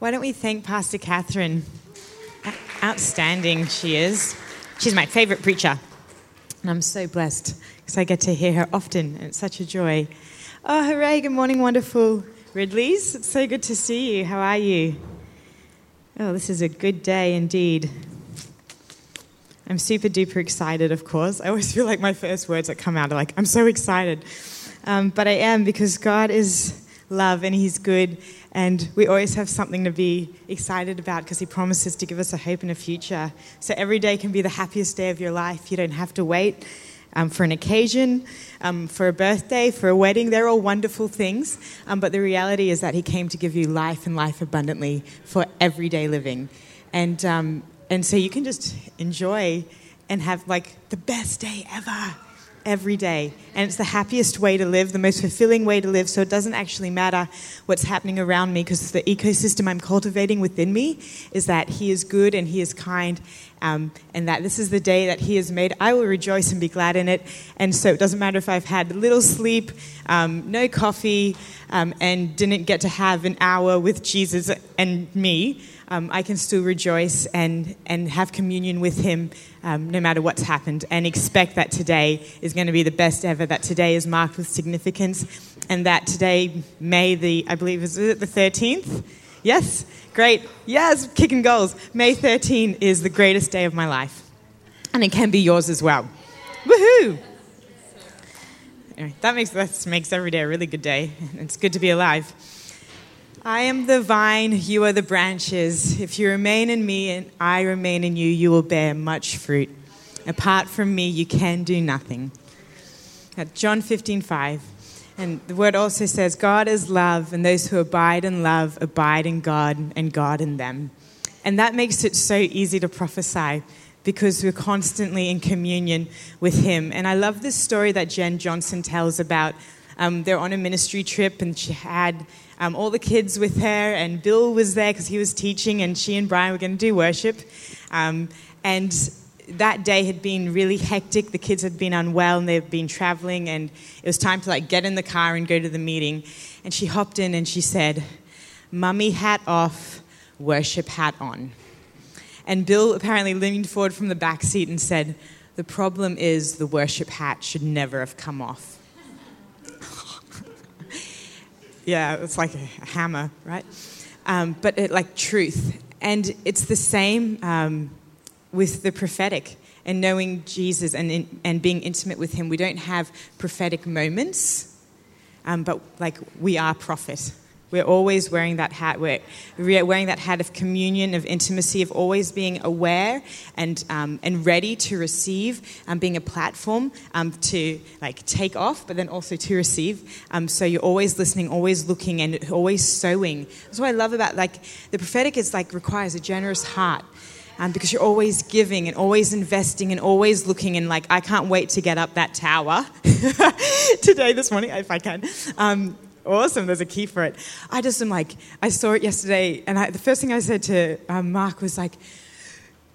Why don't we thank Pastor Catherine? Outstanding she is. She's my favorite preacher. And I'm so blessed because I get to hear her often, and it's such a joy. Oh, hooray, good morning, wonderful Ridleys. It's so good to see you. How are you? Oh, this is a good day indeed. I'm super duper excited, of course. I always feel like my first words that come out are like, I'm so excited. Um, but I am because God is love and He's good, and we always have something to be excited about because He promises to give us a hope and a future. So every day can be the happiest day of your life. You don't have to wait um, for an occasion, um, for a birthday, for a wedding. They're all wonderful things. Um, but the reality is that He came to give you life and life abundantly for everyday living. And, um, and so you can just enjoy and have like the best day ever every day. And it's the happiest way to live, the most fulfilling way to live. So it doesn't actually matter what's happening around me because the ecosystem I'm cultivating within me is that He is good and He is kind. Um, and that this is the day that He has made. I will rejoice and be glad in it. And so it doesn't matter if I've had little sleep, um, no coffee, um, and didn't get to have an hour with Jesus and me um, I can still rejoice and, and have communion with Him um, no matter what's happened and expect that today is going to be the best ever, that today is marked with significance, and that today, May the, I believe, is it the 13th? Yes? Great. Yes, kicking goals. May 13 is the greatest day of my life. And it can be yours as well. Woohoo! Anyway, that makes, that makes every day a really good day. It's good to be alive. I am the vine, you are the branches. If you remain in me and I remain in you, you will bear much fruit. Apart from me, you can do nothing. At John 15, 5. And the word also says, God is love, and those who abide in love abide in God, and God in them. And that makes it so easy to prophesy because we're constantly in communion with Him. And I love this story that Jenn Johnson tells about. Um, they're on a ministry trip, and she had um, all the kids with her, and Bill was there because he was teaching, and she and Brian were going to do worship. Um, and that day had been really hectic. The kids had been unwell and they'd been traveling, and it was time to like get in the car and go to the meeting. And she hopped in and she said, "Mummy hat off, worship hat on." And Bill apparently leaned forward from the back seat and said, "The problem is the worship hat should never have come off." Yeah, it's like a hammer, right? Um, but it, like truth. And it's the same um, with the prophetic and knowing Jesus and, and being intimate with Him. We don't have prophetic moments, um, but like we are prophet. We're always wearing that hat. We're, wearing that hat of communion, of intimacy, of always being aware and, um, and ready to receive, um, being a platform um, to like take off, but then also to receive. Um, so you're always listening, always looking, and always sowing. That's what I love about like the prophetic. Is like requires a generous heart. Um, because you're always giving and always investing and always looking and like I can't wait to get up that tower today this morning if I can um, awesome. There's a key for it. I just am like, I saw it yesterday, and I, the first thing I said to um, Mark was like,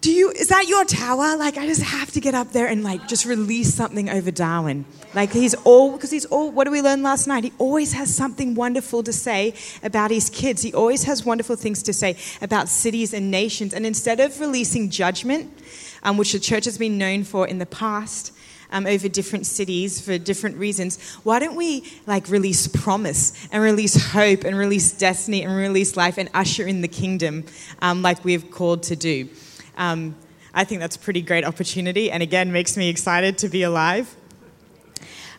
do you, is that your tower? Like, I just have to get up there and like just release something over Darwin. Like, he's all, because he's all, what did we learn last night? He always has something wonderful to say about his kids. He always has wonderful things to say about cities and nations. And instead of releasing judgment, um, which the church has been known for in the past, um, over different cities for different reasons, why don't we like release promise and release hope and release destiny and release life and usher in the kingdom um, like we've called to do? Um, I think that's a pretty great opportunity, and again, makes me excited to be alive.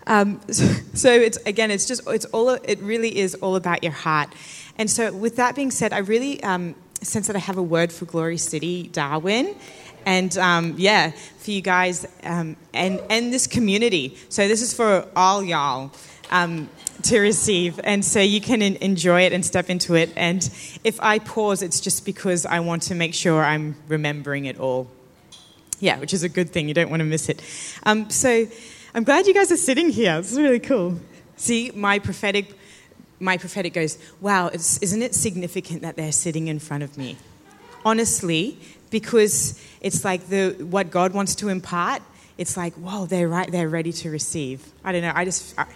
Um, so, it's again, it's just it's all it really is all about your heart. And so, with that being said, I really um, sense that I have a word for Glory City, Darwin and um, yeah, for you guys um, and, and this community. So this is for all y'all um, to receive. And so you can enjoy it and step into it. And if I pause, it's just because I want to make sure I'm remembering it all. Yeah, which is a good thing. You don't want to miss it. Um, so I'm glad you guys are sitting here. This is really cool. See, my prophetic, my prophetic goes, wow, isn't it significant that they're sitting in front of me? Honestly, because it's like the what God wants to impart. It's like, whoa, they're right, they're ready to receive. I don't know. I just, I,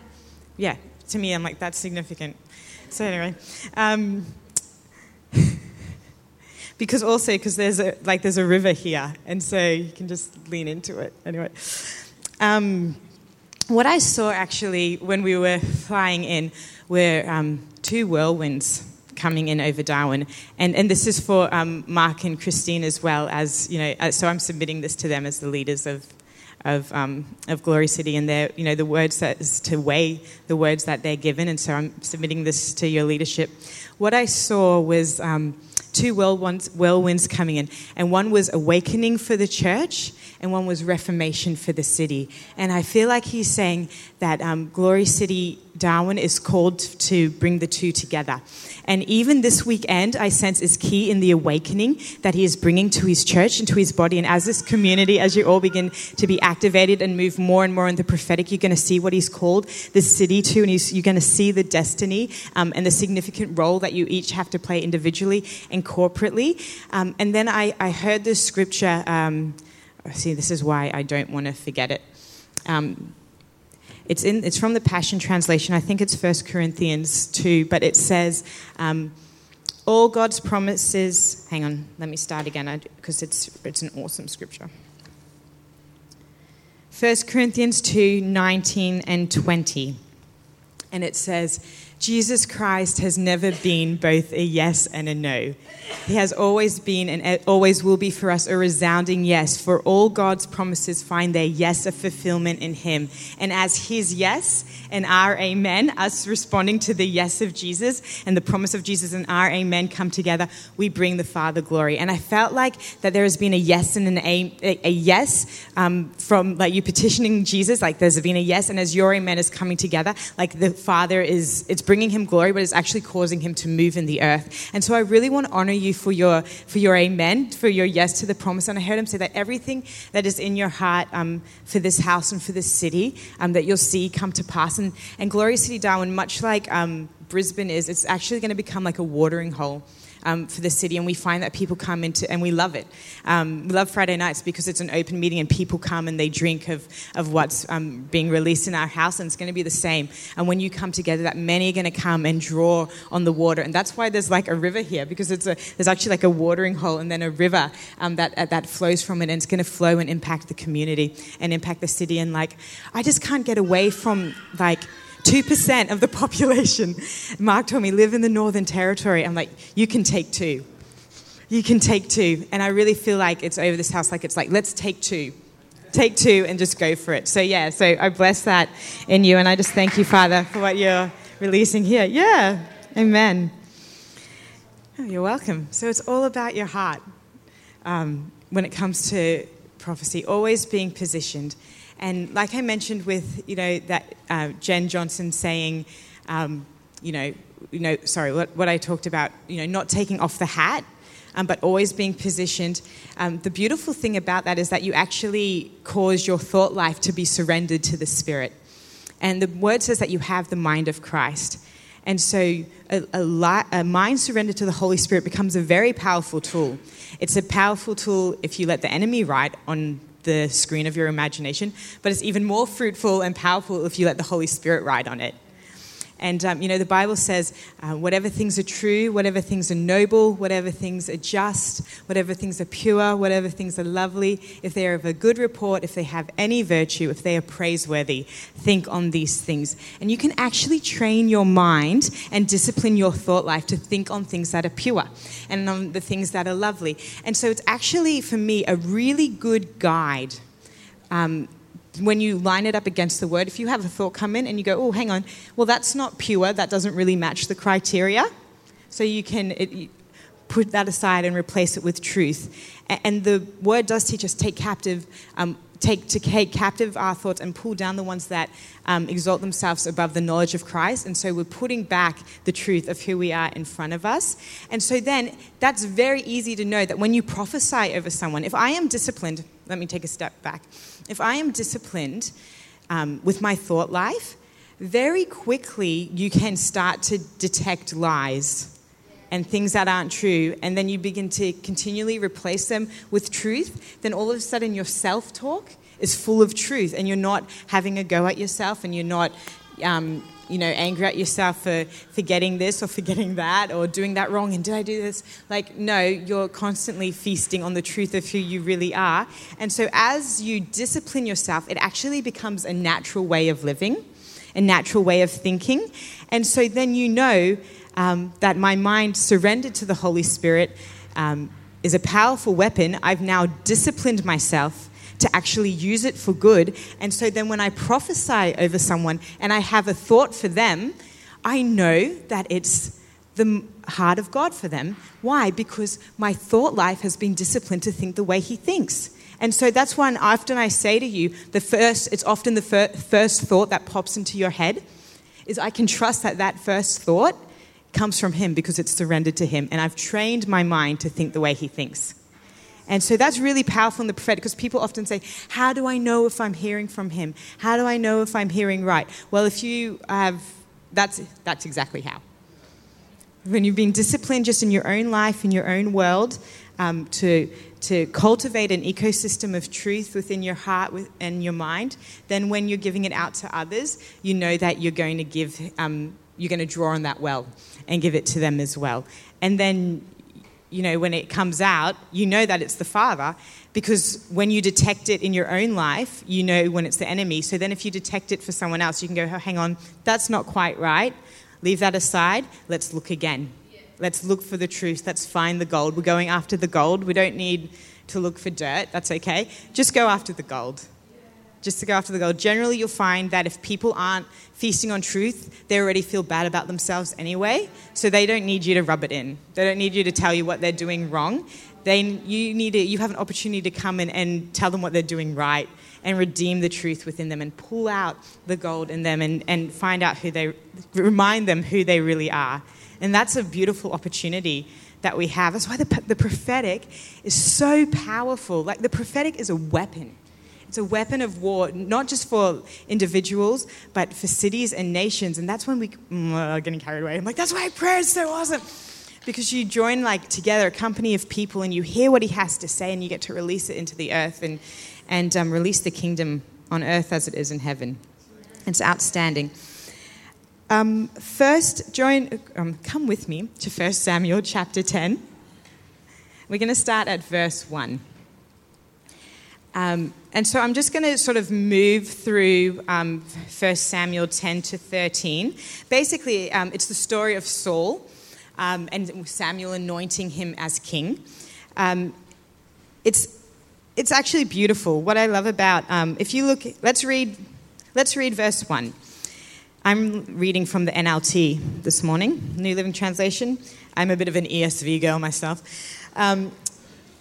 yeah, to me, I'm like that's significant. So anyway, um, because also because there's a like there's a river here, and so you can just lean into it. Anyway, um, what I saw actually when we were flying in were um, two whirlwinds coming in over Darwin. And, and this is for um, Mark and Christine as well as, you know, uh, so I'm submitting this to them as the leaders of, of, um, of Glory City and their, you know, the words that is to weigh the words that they're given. And so I'm submitting this to your leadership. What I saw was um, two whirlwinds, whirlwinds coming in, and one was awakening for the church, and one was reformation for the city. And I feel like he's saying that um, Glory City Darwin is called to bring the two together. And even this weekend, I sense is key in the awakening that he is bringing to his church and to his body. And as this community, as you all begin to be activated and move more and more in the prophetic, you're going to see what he's called the city to, and you're going to see the destiny um, and the significant role that you each have to play individually and corporately. Um, and then I, I heard this scripture. Um, see, this is why I don't want to forget it. Um, it's, in, it's from the Passion Translation. I think it's 1 Corinthians 2, but it says, um, All God's promises. Hang on, let me start again because it's, it's an awesome scripture. 1 Corinthians 2 19 and 20. And it says, Jesus Christ has never been both a yes and a no. He has always been and always will be for us a resounding yes, for all God's promises find their yes of fulfillment in Him. And as His yes and our amen, us responding to the yes of Jesus and the promise of Jesus and our amen come together, we bring the Father glory. And I felt like that there has been a yes and an a, a, yes um, from like you petitioning Jesus, like there's been a yes, and as your amen is coming together, like the Father is, it's bringing him glory, but it's actually causing him to move in the earth. And so I really want to honor you for your, for your amen, for your yes to the promise. And I heard him say that everything that is in your heart um, for this house and for this city, um, that you'll see come to pass. And, and Glory City Darwin, much like um, Brisbane is, it's actually going to become like a watering hole um, for the city, and we find that people come into, and we love it. Um, we love Friday nights because it's an open meeting, and people come and they drink of, of what's um, being released in our house, and it's going to be the same. And when you come together, that many are going to come and draw on the water, and that's why there's like a river here because it's a, there's actually like a watering hole and then a river um, that uh, that flows from it, and it's going to flow and impact the community and impact the city. And like, I just can't get away from like 2% of the population, Mark told me, live in the Northern Territory. I'm like, you can take two. You can take two. And I really feel like it's over this house, like it's like, let's take two. Take two and just go for it. So, yeah, so I bless that in you. And I just thank you, Father, for what you're releasing here. Yeah, amen. Oh, you're welcome. So, it's all about your heart um, when it comes to prophecy, always being positioned. And like I mentioned with, you know, that uh, Jenn Johnson saying, um, you know, you know, sorry, what, what I talked about, you know, not taking off the hat, um, but always being positioned. Um, the beautiful thing about that is that you actually cause your thought life to be surrendered to the Spirit. And the word says that you have the mind of Christ. And so a, a, li- a, mind surrendered to the Holy Spirit becomes a very powerful tool. It's a powerful tool if you let the enemy write on the screen of your imagination, but it's even more fruitful and powerful if you let the Holy Spirit ride on it. And, um, you know, the Bible says uh, whatever things are true, whatever things are noble, whatever things are just, whatever things are pure, whatever things are lovely, if they are of a good report, if they have any virtue, if they are praiseworthy, think on these things. And you can actually train your mind and discipline your thought life to think on things that are pure and on the things that are lovely. And so it's actually, for me, a really good guide. Um, when you line it up against the word, if you have a thought come in and you go, oh, hang on, well, that's not pure, that doesn't really match the criteria. So you can it, put that aside and replace it with truth. And the word does teach us take captive, um, take to take captive our thoughts and pull down the ones that um, exalt themselves above the knowledge of Christ. And so we're putting back the truth of who we are in front of us. And so then that's very easy to know that when you prophesy over someone, if I am disciplined, let me take a step back. If I am disciplined um, with my thought life, very quickly you can start to detect lies and things that aren't true, and then you begin to continually replace them with truth, then all of a sudden your self talk is full of truth, and you're not having a go at yourself, and you're not um, you know, angry at yourself for forgetting this or forgetting that or doing that wrong and did I do this? Like, no, you're constantly feasting on the truth of who you really are. And so as you discipline yourself, it actually becomes a natural way of living, a natural way of thinking. And so then you know um, that my mind surrendered to the Holy Spirit um, is a powerful weapon. I've now disciplined myself to actually use it for good. And so then when I prophesy over someone and I have a thought for them, I know that it's the heart of God for them. Why? Because my thought life has been disciplined to think the way He thinks. And so that's why often I say to you, the first, it's often the fir- first thought that pops into your head, is I can trust that that first thought comes from Him because it's surrendered to Him. And I've trained my mind to think the way He thinks. And so that's really powerful in the prophetic because people often say, How do I know if I'm hearing from him? How do I know if I'm hearing right? Well, if you have, that's, that's exactly how. When you've been disciplined just in your own life, in your own world, um, to, to cultivate an ecosystem of truth within your heart and your mind, then when you're giving it out to others, you know that you're going to give, um, you're going to draw on that well and give it to them as well. And then you know, when it comes out, you know that it's the Father because when you detect it in your own life, you know when it's the enemy. So then if you detect it for someone else, you can go, oh, hang on, that's not quite right. Leave that aside. Let's look again. Let's look for the truth. Let's find the gold. We're going after the gold. We don't need to look for dirt. That's okay. Just go after the gold just to go after the gold. Generally, you'll find that if people aren't feasting on truth, they already feel bad about themselves anyway. So they don't need you to rub it in. They don't need you to tell you what they're doing wrong. They, you, need to, you have an opportunity to come in and tell them what they're doing right and redeem the truth within them and pull out the gold in them and, and find out who they, remind them who they really are. And that's a beautiful opportunity that we have. That's why the, the prophetic is so powerful. Like the prophetic is a weapon it's a weapon of war, not just for individuals, but for cities and nations. And that's when we mm, are getting carried away. I'm like, that's why prayer is so awesome. Because you join like together a company of people and you hear what he has to say and you get to release it into the earth and, and um, release the kingdom on earth as it is in heaven. It's outstanding. Um, first, join, um, come with me to 1 Samuel chapter 10. We're going to start at verse 1. Um, and so I'm just going to sort of move through um, 1 Samuel 10 to 13. Basically, um, it's the story of Saul um, and Samuel anointing him as king. Um, it's, it's actually beautiful. What I love about, um, if you look, let's read, let's read verse 1. I'm reading from the NLT this morning, New Living Translation. I'm a bit of an ESV girl myself. Um,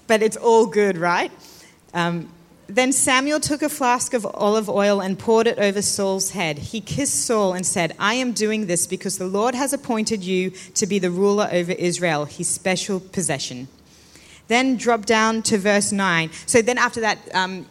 but it's all good, right? Um, then Samuel took a flask of olive oil and poured it over Saul's head. He kissed Saul and said, I am doing this because the Lord has appointed you to be the ruler over Israel, his special possession. Then drop down to verse 9. So then after that, um,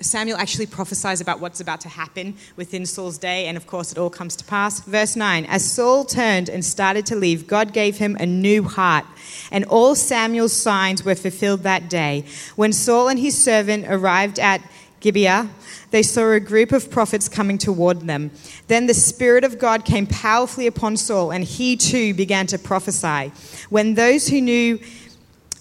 Samuel actually prophesies about what's about to happen within Saul's day, and of course, it all comes to pass. Verse 9 As Saul turned and started to leave, God gave him a new heart, and all Samuel's signs were fulfilled that day. When Saul and his servant arrived at Gibeah, they saw a group of prophets coming toward them. Then the Spirit of God came powerfully upon Saul, and he too began to prophesy. When those who knew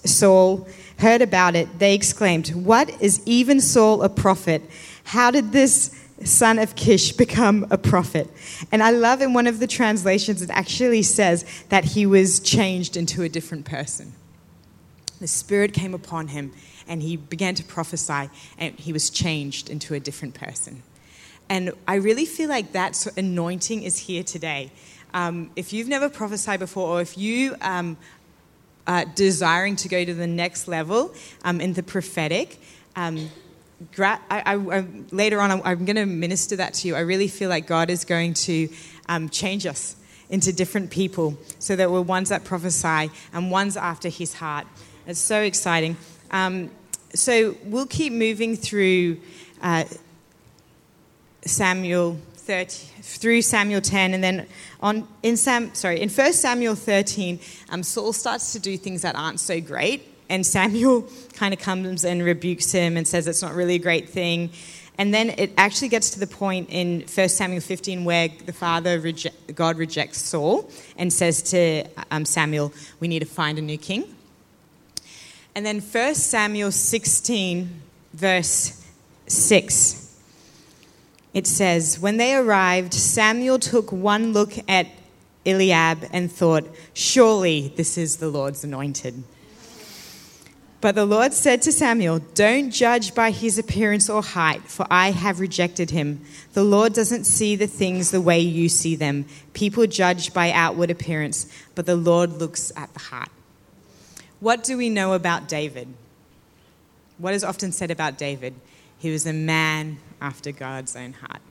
Saul heard about it, they exclaimed, What is even Saul a prophet? How did this son of Kish become a prophet? And I love in one of the translations, it actually says that he was changed into a different person. The Spirit came upon him and he began to prophesy, and he was changed into a different person. And I really feel like that anointing is here today. Um, if you've never prophesied before, or if you um, uh, desiring to go to the next level um, in the prophetic. Um, gra- I, I, I, later on, I'm, I'm going to minister that to you. I really feel like God is going to um, change us into different people so that we're ones that prophesy and ones after his heart. It's so exciting. Um, so we'll keep moving through uh, Samuel 30, through Samuel 10, and then on in Sam, sorry, in 1 Samuel 13, um, Saul starts to do things that aren't so great, and Samuel kind of comes and rebukes him and says it's not really a great thing. And then it actually gets to the point in 1 Samuel 15 where the father, God rejects Saul and says to um, Samuel, We need to find a new king. And then 1 Samuel 16, verse 6, it says, When they arrived, Samuel took one look at Eliab and thought, Surely this is the Lord's anointed. But the Lord said to Samuel, Don't judge by his appearance or height, for I have rejected him. The Lord doesn't see the things the way you see them. People judge by outward appearance, but the Lord looks at the heart. What do we know about David? What is often said about David? He was a man after God's own heart.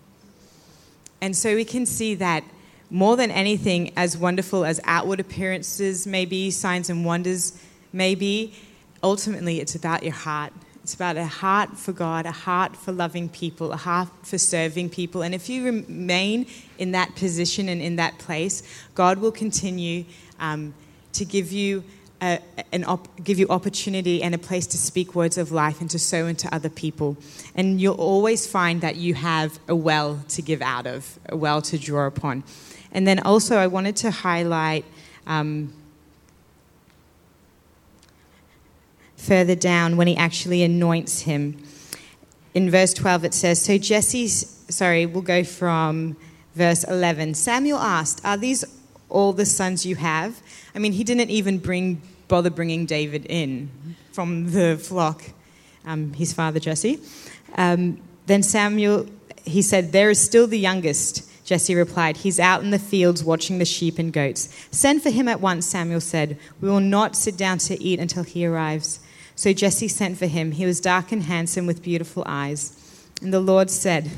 And so we can see that more than anything, as wonderful as outward appearances may be, signs and wonders may be, ultimately it's about your heart. It's about a heart for God, a heart for loving people, a heart for serving people. And if you remain in that position and in that place, God will continue um, to give you a, an op- give you opportunity and a place to speak words of life and to sow into other people. And you'll always find that you have a well to give out of, a well to draw upon. And then also, I wanted to highlight um, further down when he actually anoints him. In verse 12, it says, So Jesse's, sorry, we'll go from verse 11. Samuel asked, Are these all the sons you have? I mean, he didn't even bring, bother bringing David in from the flock, um, his father Jesse. Um, then Samuel, he said, There is still the youngest. Jesse replied, He's out in the fields watching the sheep and goats. Send for him at once, Samuel said. We will not sit down to eat until he arrives. So Jesse sent for him. He was dark and handsome with beautiful eyes. And the Lord said,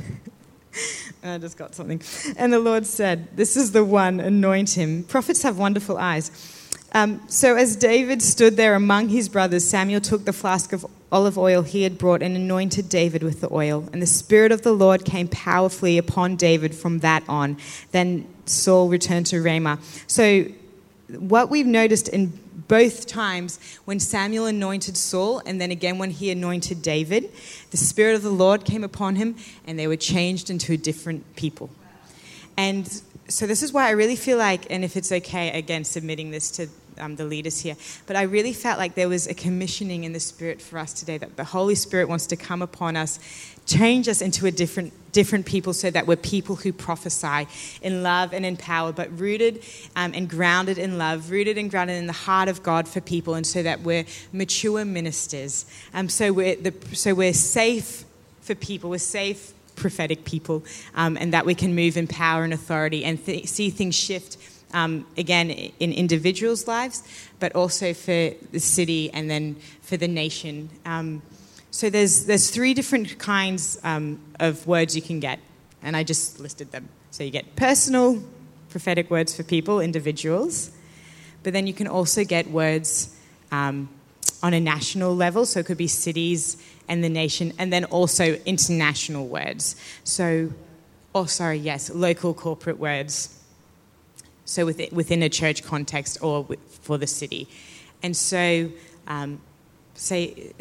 I just got something. And the Lord said, This is the one, anoint him. Prophets have wonderful eyes. Um, so as David stood there among his brothers, Samuel took the flask of olive oil he had brought and anointed David with the oil. And the Spirit of the Lord came powerfully upon David from that on. Then Saul returned to Ramah. So what we've noticed in both times when Samuel anointed Saul and then again when he anointed David, the Spirit of the Lord came upon him and they were changed into different people. And so, this is why I really feel like, and if it's okay, again, submitting this to um, the leaders here, but I really felt like there was a commissioning in the Spirit for us today that the Holy Spirit wants to come upon us, change us into a different different people so that we're people who prophesy in love and in power, but rooted um, and grounded in love, rooted and grounded in the heart of God for people, and so that we're mature ministers. Um, so, we're the, so we're safe for people, we're safe prophetic people, um, and that we can move in power and authority and th- see things shift. Um, again, in individuals' lives, but also for the city and then for the nation. Um, so there's, there's three different kinds um, of words you can get, and I just listed them. So you get personal, prophetic words for people, individuals, but then you can also get words um, on a national level, so it could be cities and the nation, and then also international words. So, oh, sorry, yes, local corporate words. So within within a church context or for the city. And so um, say,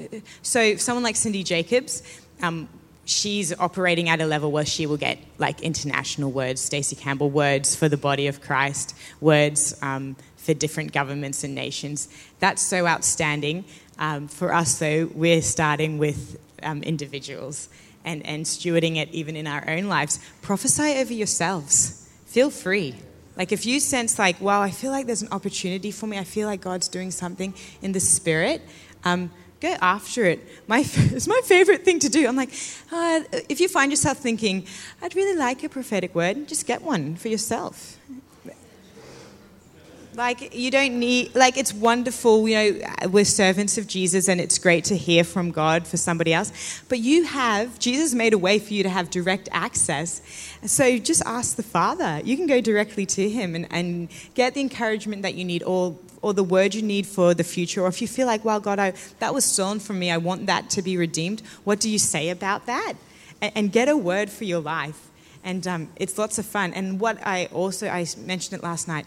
so someone like Cindy Jacobs, um, she's operating at a level where she will get like international words, Stacey Campbell words for the body of Christ, words um, for different governments and nations. That's so outstanding. Um, for us, though, we're starting with um, individuals and, and stewarding it even in our own lives. Prophesy over yourselves. Feel free. Like if you sense like, wow, I feel like there's an opportunity for me. I feel like God's doing something in the spirit um, go after it. My, it's my favorite thing to do. I'm like, uh, if you find yourself thinking, I'd really like a prophetic word, just get one for yourself. Like, you don't need, like, it's wonderful, you know, we're servants of Jesus and it's great to hear from God for somebody else. But you have, Jesus made a way for you to have direct access. So just ask the Father. You can go directly to Him and, and get the encouragement that you need all or the word you need for the future, or if you feel like, wow, God, I, that was stolen from me, I want that to be redeemed, what do you say about that? And, and get a word for your life. And um, it's lots of fun. And what I also, I mentioned it last night,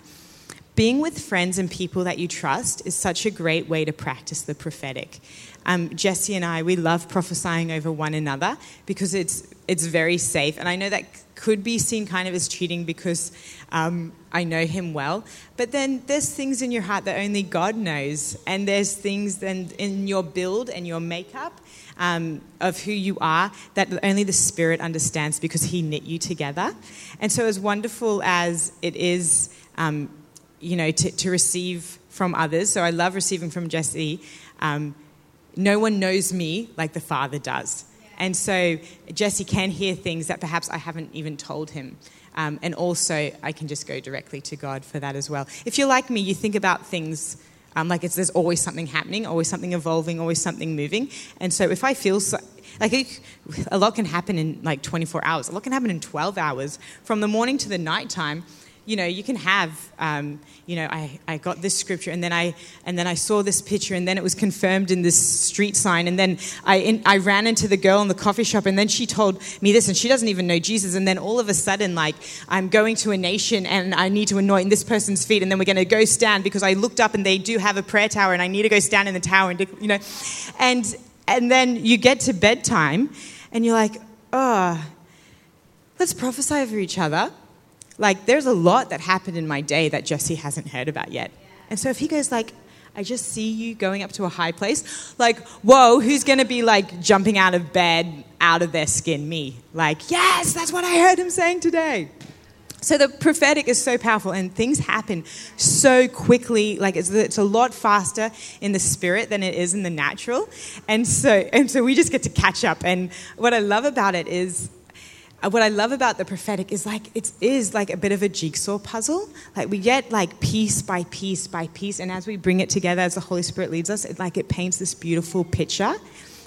being with friends and people that you trust is such a great way to practice the prophetic. Um, Jesse and I, we love prophesying over one another because it's it's very safe. And I know that could be seen kind of as cheating because um, I know him well. But then there's things in your heart that only God knows. And there's things then in your build and your makeup um, of who you are that only the Spirit understands because He knit you together. And so, as wonderful as it is, um, you know, to, to, receive from others, so I love receiving from Jesse, um, no one knows me like the Father does. And so Jesse can hear things that perhaps I haven't even told him. Um, and also, I can just go directly to God for that as well. If you're like me, you think about things um, like there's always something happening, always something evolving, always something moving. And so if I feel so, like it, a lot can happen in like 24 hours, a lot can happen in 12 hours, from the morning to the nighttime you know, you can have, um, you know, I, I got this scripture and then I, and then I saw this picture and then it was confirmed in this street sign and then I, in, I ran into the girl in the coffee shop and then she told me this and she doesn't even know Jesus and then all of a sudden like I'm going to a nation and I need to anoint this person's feet and then we're going to go stand because I looked up and they do have a prayer tower and I need to go stand in the tower and, you know, and, and then you get to bedtime and you're like, oh, let's prophesy over each other like, there's a lot that happened in my day that Jesse hasn't heard about yet. And so if he goes like, I just see you going up to a high place. Like, whoa, who's to be like jumping out of bed, out of their skin? Me. Like, yes, that's what I heard him saying today. So the prophetic is so powerful and things happen so quickly. Like, it's, it's a lot faster in the spirit than it is in the natural. And so, and so we just get to catch up. And what I love about it is what I love about the prophetic is like it is like a bit of a jigsaw puzzle. Like we get like piece by piece by piece, and as we bring it together, as the Holy Spirit leads us, it like it paints this beautiful picture.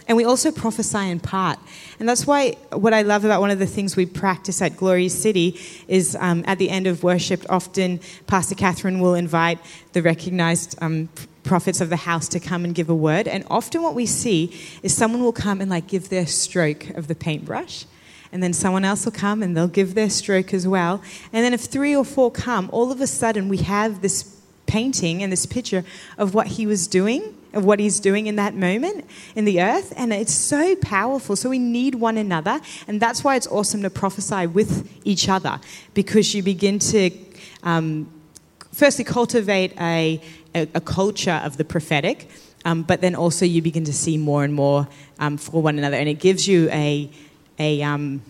And we also prophesy in part. And that's why what I love about one of the things we practice at Glory City is um, at the end of worship, often Pastor Catherine will invite the recognized um, prophets of the house to come and give a word. And often what we see is someone will come and like give their stroke of the paintbrush and then someone else will come and they'll give their stroke as well. And then if three or four come, all of a sudden we have this painting and this picture of what he was doing, of what he's doing in that moment in the earth. And it's so powerful. So we need one another. And that's why it's awesome to prophesy with each other because you begin to. Um, firstly, cultivate a, a, a, culture of the prophetic, um, but then also you begin to see more and more um, for one another. And it gives you a, a um,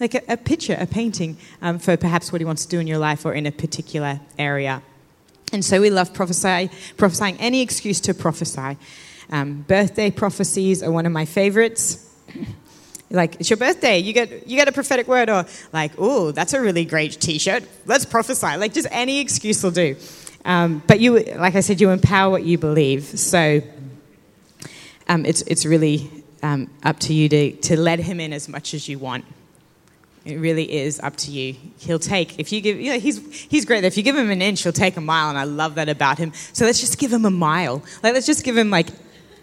like a, a, picture, a painting um, for perhaps what he wants to do in your life or in a particular area. And so we love prophesy, prophesying, any excuse to prophesy. Um, birthday prophecies are one of my favorites. like it's your birthday, you get you get a prophetic word, or like, oh, that's a really great T-shirt. Let's prophesy. Like just any excuse will do. Um, but you, like I said, you empower what you believe. So um, it's it's really um, up to you to, to let him in as much as you want. It really is up to you. He'll take, if you give, know, he's, he's great. If you give him an inch, he'll take a mile, and I love that about him. So let's just give him a mile. Like, let's just give him, like,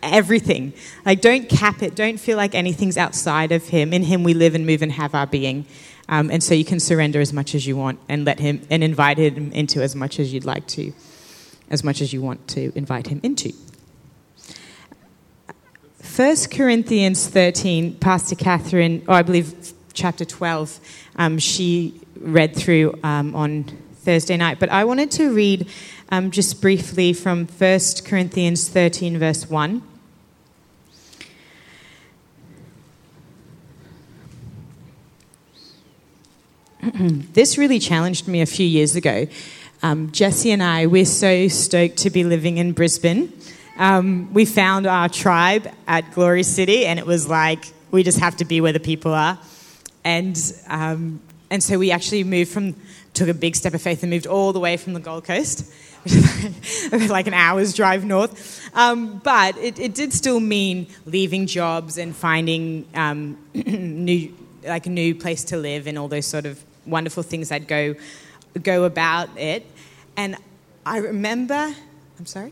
everything. Like, don't cap it. Don't feel like anything's outside of him. In him we live and move and have our being. Um, and so you can surrender as much as you want and let him, and invite him into as much as you'd like to, as much as you want to invite him into. 1 Corinthians 13, Pastor Catherine, or I believe chapter 12, um, she read through um, on Thursday night. But I wanted to read um, just briefly from 1 Corinthians 13, verse 1. this really challenged me a few years ago. Um, Jesse and I, we're so stoked to be living in Brisbane. Um, we found our tribe at Glory City, and it was like we just have to be where the people are. And um, and so we actually moved from took a big step of faith and moved all the way from the Gold Coast, like an hour's drive north. Um, but it, it, did still mean leaving jobs and finding um, new like a new place to live and all those sort of wonderful things that go go about it. And I remember, I'm sorry.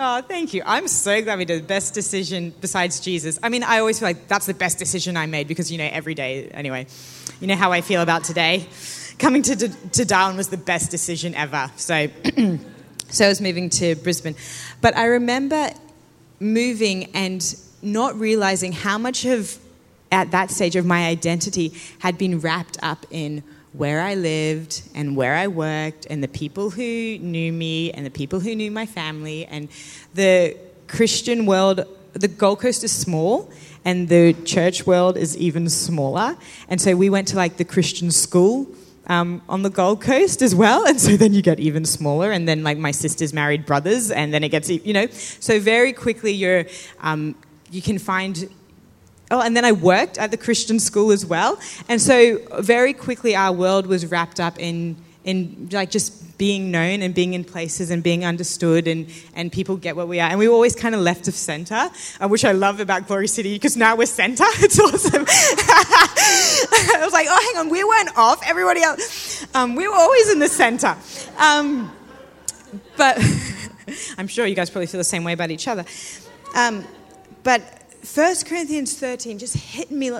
Oh, thank you. I'm so glad we did the best decision besides Jesus. I mean, I always feel like that's the best decision I made because, you know, every day, anyway, you know how I feel about today. Coming to, to Darwin was the best decision ever. So, so I was moving to Brisbane. But I remember moving and not realizing how much of at that stage of my identity had been wrapped up in where I lived and where I worked and the people who knew me and the people who knew my family and the Christian world. The Gold Coast is small and the church world is even smaller. And so we went to like the Christian school um, on the Gold Coast as well. And so then you get even smaller. And then, like, my sister's married brothers, and then it gets, you know. So very quickly, you're, um, you can find. Oh, and then I worked at the Christian school as well. And so very quickly, our world was wrapped up in, in like just being known and being in places and being understood and, and people get what we are. And we were always kind of left of center, uh, which I love about Glory City because now we're center. It's awesome. I was like, oh, hang on, we weren't off. Everybody else, um, we were always in the center. Um, but I'm sure you guys probably feel the same way about each other. Um, but 1 Corinthians 13 just hit me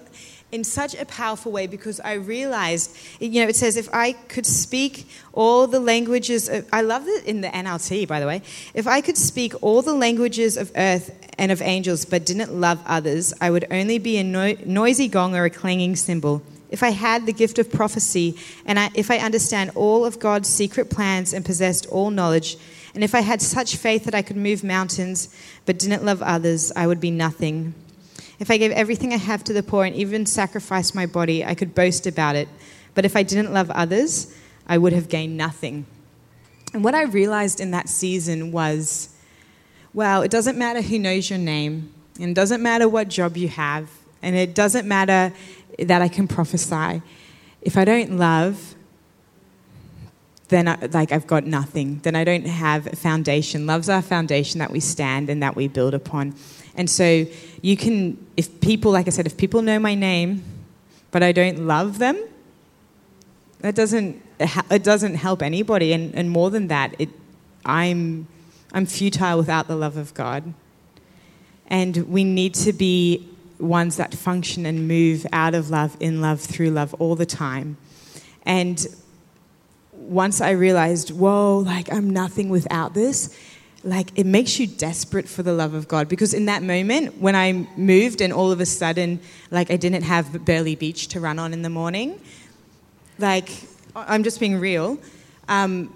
in such a powerful way because I realized, you know, it says, if I could speak all the languages, of, I love it in the NLT, by the way. If I could speak all the languages of earth and of angels but didn't love others, I would only be a no- noisy gong or a clanging cymbal. If I had the gift of prophecy and I, if I understand all of God's secret plans and possessed all knowledge, and if I had such faith that I could move mountains but didn't love others, I would be nothing. If I gave everything I have to the poor and even sacrificed my body, I could boast about it. But if I didn't love others, I would have gained nothing. And what I realized in that season was wow, it doesn't matter who knows your name, and it doesn't matter what job you have, and it doesn't matter that I can prophesy. If I don't love, then I, like I've got nothing. Then I don't have a foundation. Love's our foundation that we stand and that we build upon. And so you can, if people, like I said, if people know my name, but I don't love them, that doesn't, it doesn't help anybody. And, and more than that, it, I'm, I'm futile without the love of God. And we need to be ones that function and move out of love, in love, through love all the time. And once I realized, whoa, like I'm nothing without this, like it makes you desperate for the love of God because in that moment when I moved and all of a sudden like I didn't have Burleigh Beach to run on in the morning, like I'm just being real. Um,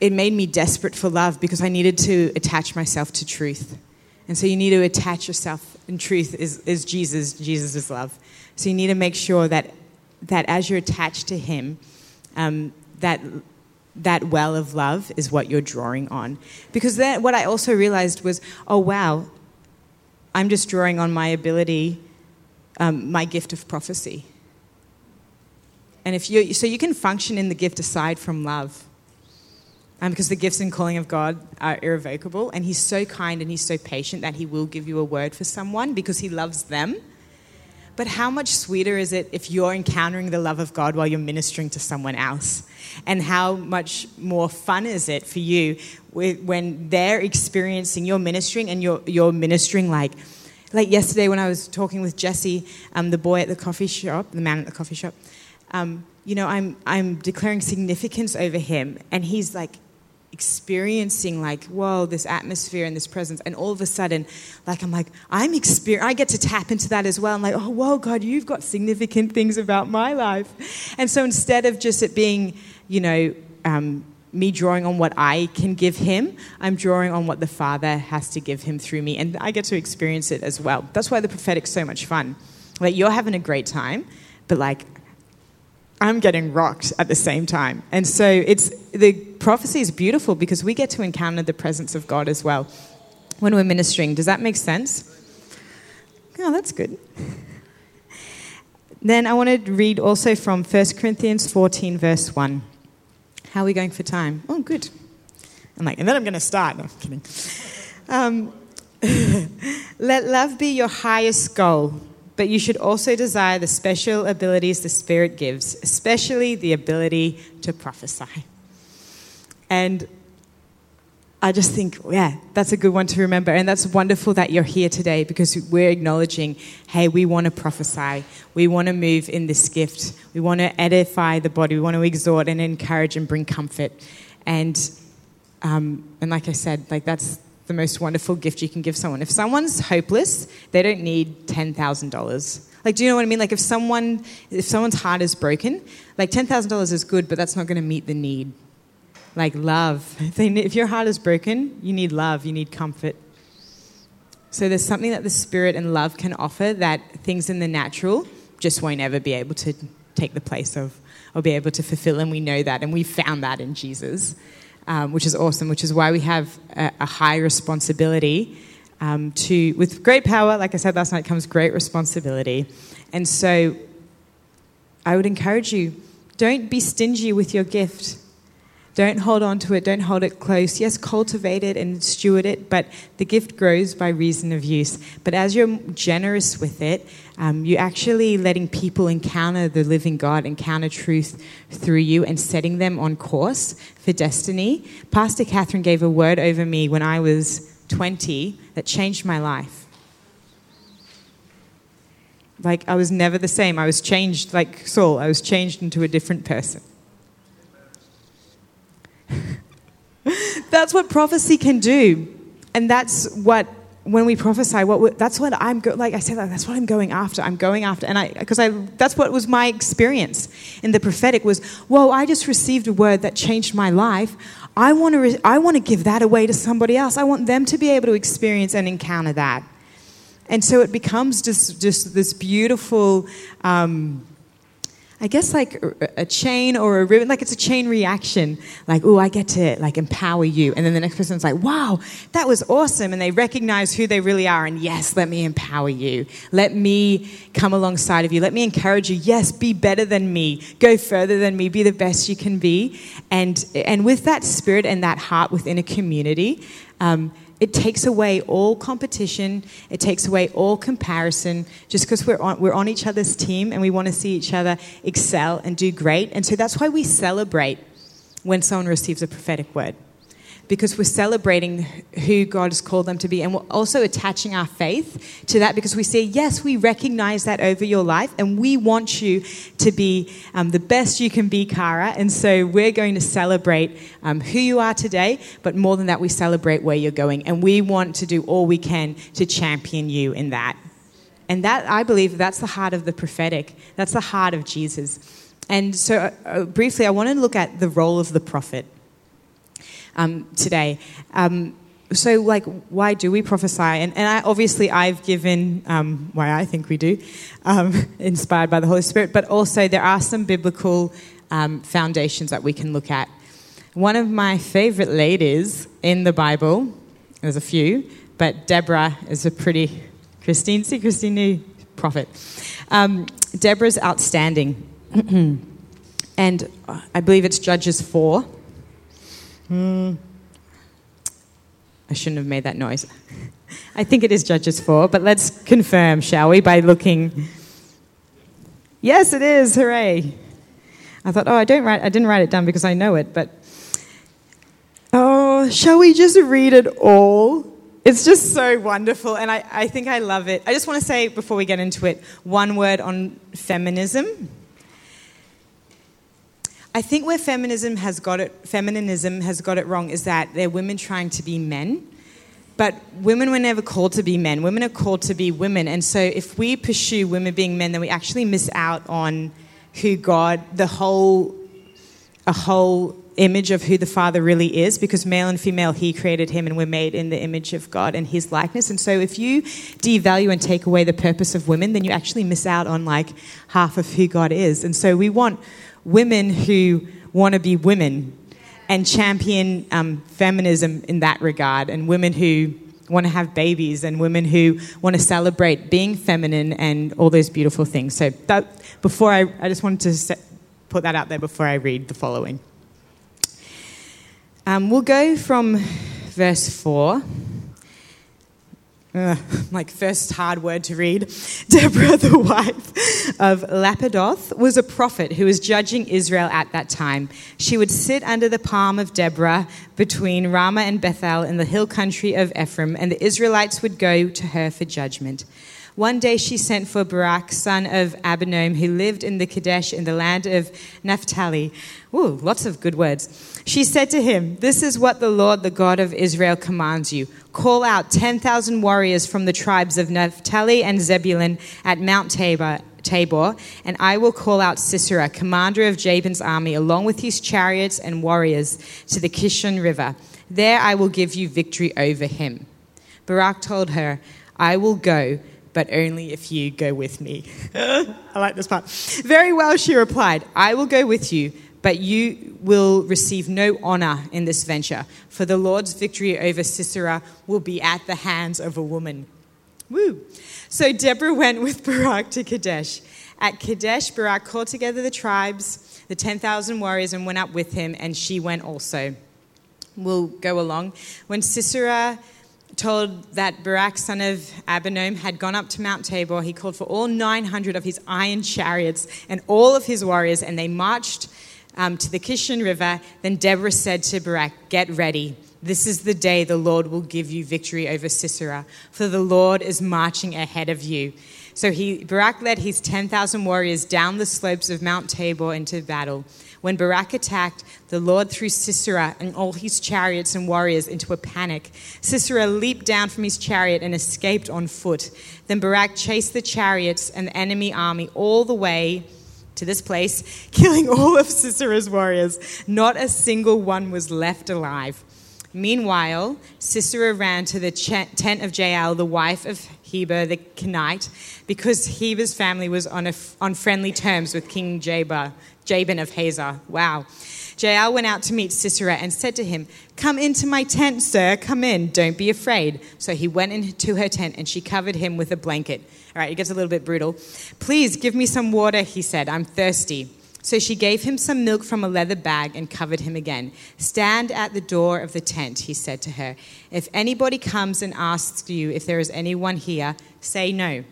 it made me desperate for love because I needed to attach myself to truth. And so you need to attach yourself in truth is, is Jesus. Jesus is love. So you need to make sure that, that as you're attached to Him, um, that that well of love is what you're drawing on. Because then what I also realized was, oh wow, I'm just drawing on my ability, um, my gift of prophecy. And if you so you can function in the gift aside from love. Um, because the gifts and calling of God are irrevocable, and He's so kind and He's so patient that He will give you a word for someone because He loves them but how much sweeter is it if you're encountering the love of God while you're ministering to someone else? And how much more fun is it for you when they're experiencing your ministering and you're, you're ministering like, like yesterday when I was talking with Jesse, um, the boy at the coffee shop, the man at the coffee shop, um, you know, I'm, I'm declaring significance over him, and he's like experiencing like whoa this atmosphere and this presence. And all of a sudden like i'm like i'm exper- i get to tap into that as well. I'm like oh whoa god you've got significant things about my life. And so instead of just it being you know um, me drawing on what i can give him i'm drawing on what the father has to give him through me. And i get to experience it as well. That's why the prophetic's so much fun. Like you're having a great time but like I'm getting rocked at the same time. And so it's the prophecy is beautiful because we get to encounter the presence of God as well when we're ministering. Does that make sense? Oh, that's good. Then I want to read also from 1 Corinthians 14, verse 1. How are we going for time? Oh, good. I'm like, and then I'm going to start. No, I'm kidding. Um, Let love be your highest goal but you should also desire the special abilities the Spirit gives, especially the ability to prophesy. And I just think, yeah, that's a good one to remember. And that's wonderful that you're here today because we're acknowledging, hey, we want to prophesy. We want to move in this gift. We want to edify the body. We want to exhort and encourage and bring comfort. And, um, and like I said, like that's, the most wonderful gift you can give someone. If someone's hopeless, they don't need $10,000. Like, do you know what I mean? Like, if someone, if someone's heart is broken, like $10,000 is good, but that's not going to meet the need. Like love. If your heart is broken, you need love, you need comfort. So there's something that the spirit and love can offer that things in the natural just won't ever be able to take the place of or be able to fulfill. And we know that, and we found that in Jesus, um, which is awesome, which is why we have a, a high responsibility um, to, with great power, like I said last night, comes great responsibility. And so I would encourage you don't be stingy with your gift. Don't hold on to it. Don't hold it close. Yes, cultivate it and steward it, but the gift grows by reason of use. But as you're generous with it, um, you're actually letting people encounter the living God, encounter truth through you, and setting them on course for destiny. Pastor Catherine gave a word over me when I was 20 that changed my life. Like, I was never the same. I was changed, like Saul, I was changed into a different person. that's what prophecy can do. And that's what, when we prophesy, what that's what I'm, go, like I said, that's what I'm going after. I'm going after, and I, because I, that's what was my experience in the prophetic was, whoa, I just received a word that changed my life. I want to, re- I want to give that away to somebody else. I want them to be able to experience and encounter that. And so it becomes just, just this beautiful, um, I guess like a chain or a ribbon, like it's a chain reaction. Like, oh, I get to like empower you. And then the next person's like, wow, that was awesome. And they recognize who they really are. And yes, let me empower you. Let me come alongside of you. Let me encourage you. Yes, be better than me. Go further than me. Be the best you can be. And, and with that spirit and that heart within a community, um, it takes away all competition. It takes away all comparison just because we're on, we're on each other's team and we want to see each other excel and do great. And so that's why we celebrate when someone receives a prophetic word because we're celebrating who God has called them to be. And we're also attaching our faith to that because we say, yes, we recognize that over your life and we want you to be um, the best you can be, Kara. And so we're going to celebrate um, who you are today, but more than that, we celebrate where you're going. And we want to do all we can to champion you in that. And that, I believe, that's the heart of the prophetic. That's the heart of Jesus. And so, uh, uh briefly, I want to look at the role of the prophet um, today. Um, so, like, why do we prophesy? And, and I, obviously, I've given um, why I think we do, um, inspired by the Holy Spirit, but also there are some biblical um, foundations that we can look at. One of my favorite ladies in the Bible, there's a few, but Deborah is a pretty, Christine, see Christine new prophet. Um, Deborah's outstanding. and I believe it's Judges 4 Hmm. I shouldn't have made that noise. I think it is Judges 4, but let's confirm, shall we, by looking. Yes, it is. Hooray. I thought, oh, I, don't write, I didn't write it down because I know it, but. Oh, shall we just read it all? It's just so wonderful, and I, I think I love it. I just want to say, before we get into it, one word on feminism. I think where feminism has got it, feminism has got it wrong is that they're women trying to be men. But women were never called to be men. Women are called to be women. And so if we pursue women being men, then we actually miss out on who God, the whole, a whole image of who the Father really is, because male and female, He created him and we're made in the image of God and His likeness. And so if you devalue and take away the purpose of women, then you actually miss out on like half of who God is. And so we want women who want to be women and champion um, feminism in that regard, and women who want to have babies, and women who want to celebrate being feminine and all those beautiful things. So, that, before I, I just wanted to set, put that out there before I read the following. Um, we'll go from verse 4 uh, like first hard word to read. Deborah, the wife of Lapidoth, was a prophet who was judging Israel at that time. She would sit under the palm of Deborah between Ramah and Bethel in the hill country of Ephraim, and the Israelites would go to her for judgment. One day she sent for Barak, son of Abinoam, who lived in the Kadesh in the land of Naphtali. Ooh, lots of good words. She said to him, This is what the Lord, the God of Israel, commands you. Call out 10,000 warriors from the tribes of Naphtali and Zebulun at Mount Tabor Tabor, and I will call out Sisera, commander of Jabin's army, along with his chariots and warriors, to the Kishon River. There I will give you victory over him. Barak told her, I will go, but only if you go with me. I like this part. Very well, she replied, I will go with you, but you will receive no honor in this venture, for the Lord's victory over Sisera will be at the hands of a woman. Woo! So Deborah went with Barak to Kadesh. At Kadesh, Barak called together the tribes, the 10,000 warriors, and went up with him, and she went also. We'll go along. When Sisera told that Barak, son of Abinoam, had gone up to Mount Tabor, he called for all 900 of his iron chariots and all of his warriors, and they marched um, to the Kishon River. Then Deborah said to Barak, Get ready this is the day the Lord will give you victory over Sisera, for the Lord is marching ahead of you. So he, Barak led his 10,000 warriors down the slopes of Mount Tabor into battle. When Barak attacked, the Lord threw Sisera and all his chariots and warriors into a panic. Sisera leaped down from his chariot and escaped on foot. Then Barak chased the chariots and the enemy army all the way to this place, killing all of Sisera's warriors. Not a single one was left alive. Meanwhile, Sisera ran to the tent of Jael, the wife of Heber the Kenite, because Heber's family was on, on friendly terms with King Jabin, Jabin of Hazor. Wow. Jael went out to meet Sisera and said to him, Come into my tent, sir, come in, don't be afraid. So he went into her tent and she covered him with a blanket. All right, it gets a little bit brutal. Please give me some water, he said, I'm thirsty. So she gave him some milk from a leather bag and covered him again. Stand at the door of the tent, he said to her. If anybody comes and asks you if there is anyone here, say no.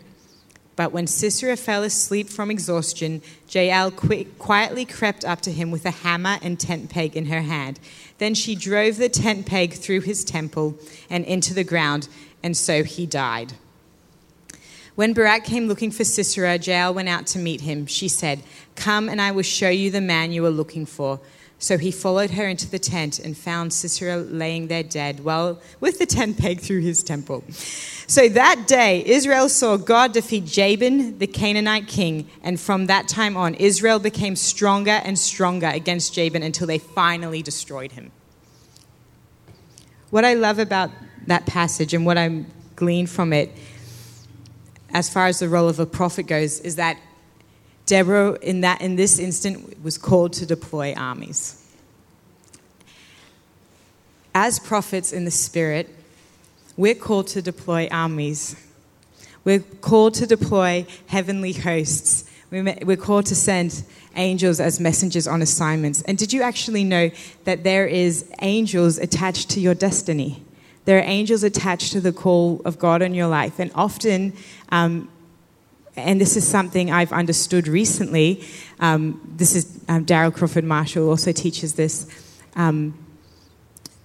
But when Sisera fell asleep from exhaustion, Jael quietly crept up to him with a hammer and tent peg in her hand. Then she drove the tent peg through his temple and into the ground, and so he died. When Barak came looking for Sisera, Jael went out to meet him. She said, Come and I will show you the man you are looking for. So he followed her into the tent and found Sisera laying there dead, well, with the tent peg through his temple. So that day, Israel saw God defeat Jabin, the Canaanite king, and from that time on, Israel became stronger and stronger against Jabin until they finally destroyed him. What I love about that passage and what I'm gleaned from it as far as the role of a prophet goes, is that Deborah, in, that, in this instant, was called to deploy armies. As prophets in the Spirit, we're called to deploy armies. We're called to deploy heavenly hosts. We're called to send angels as messengers on assignments. And did you actually know that there is angels attached to your destiny? There are angels attached to the call of God in your life. And often, um, and this is something I've understood recently, um, this is um, Daryl Crawford Marshall also teaches this. Um,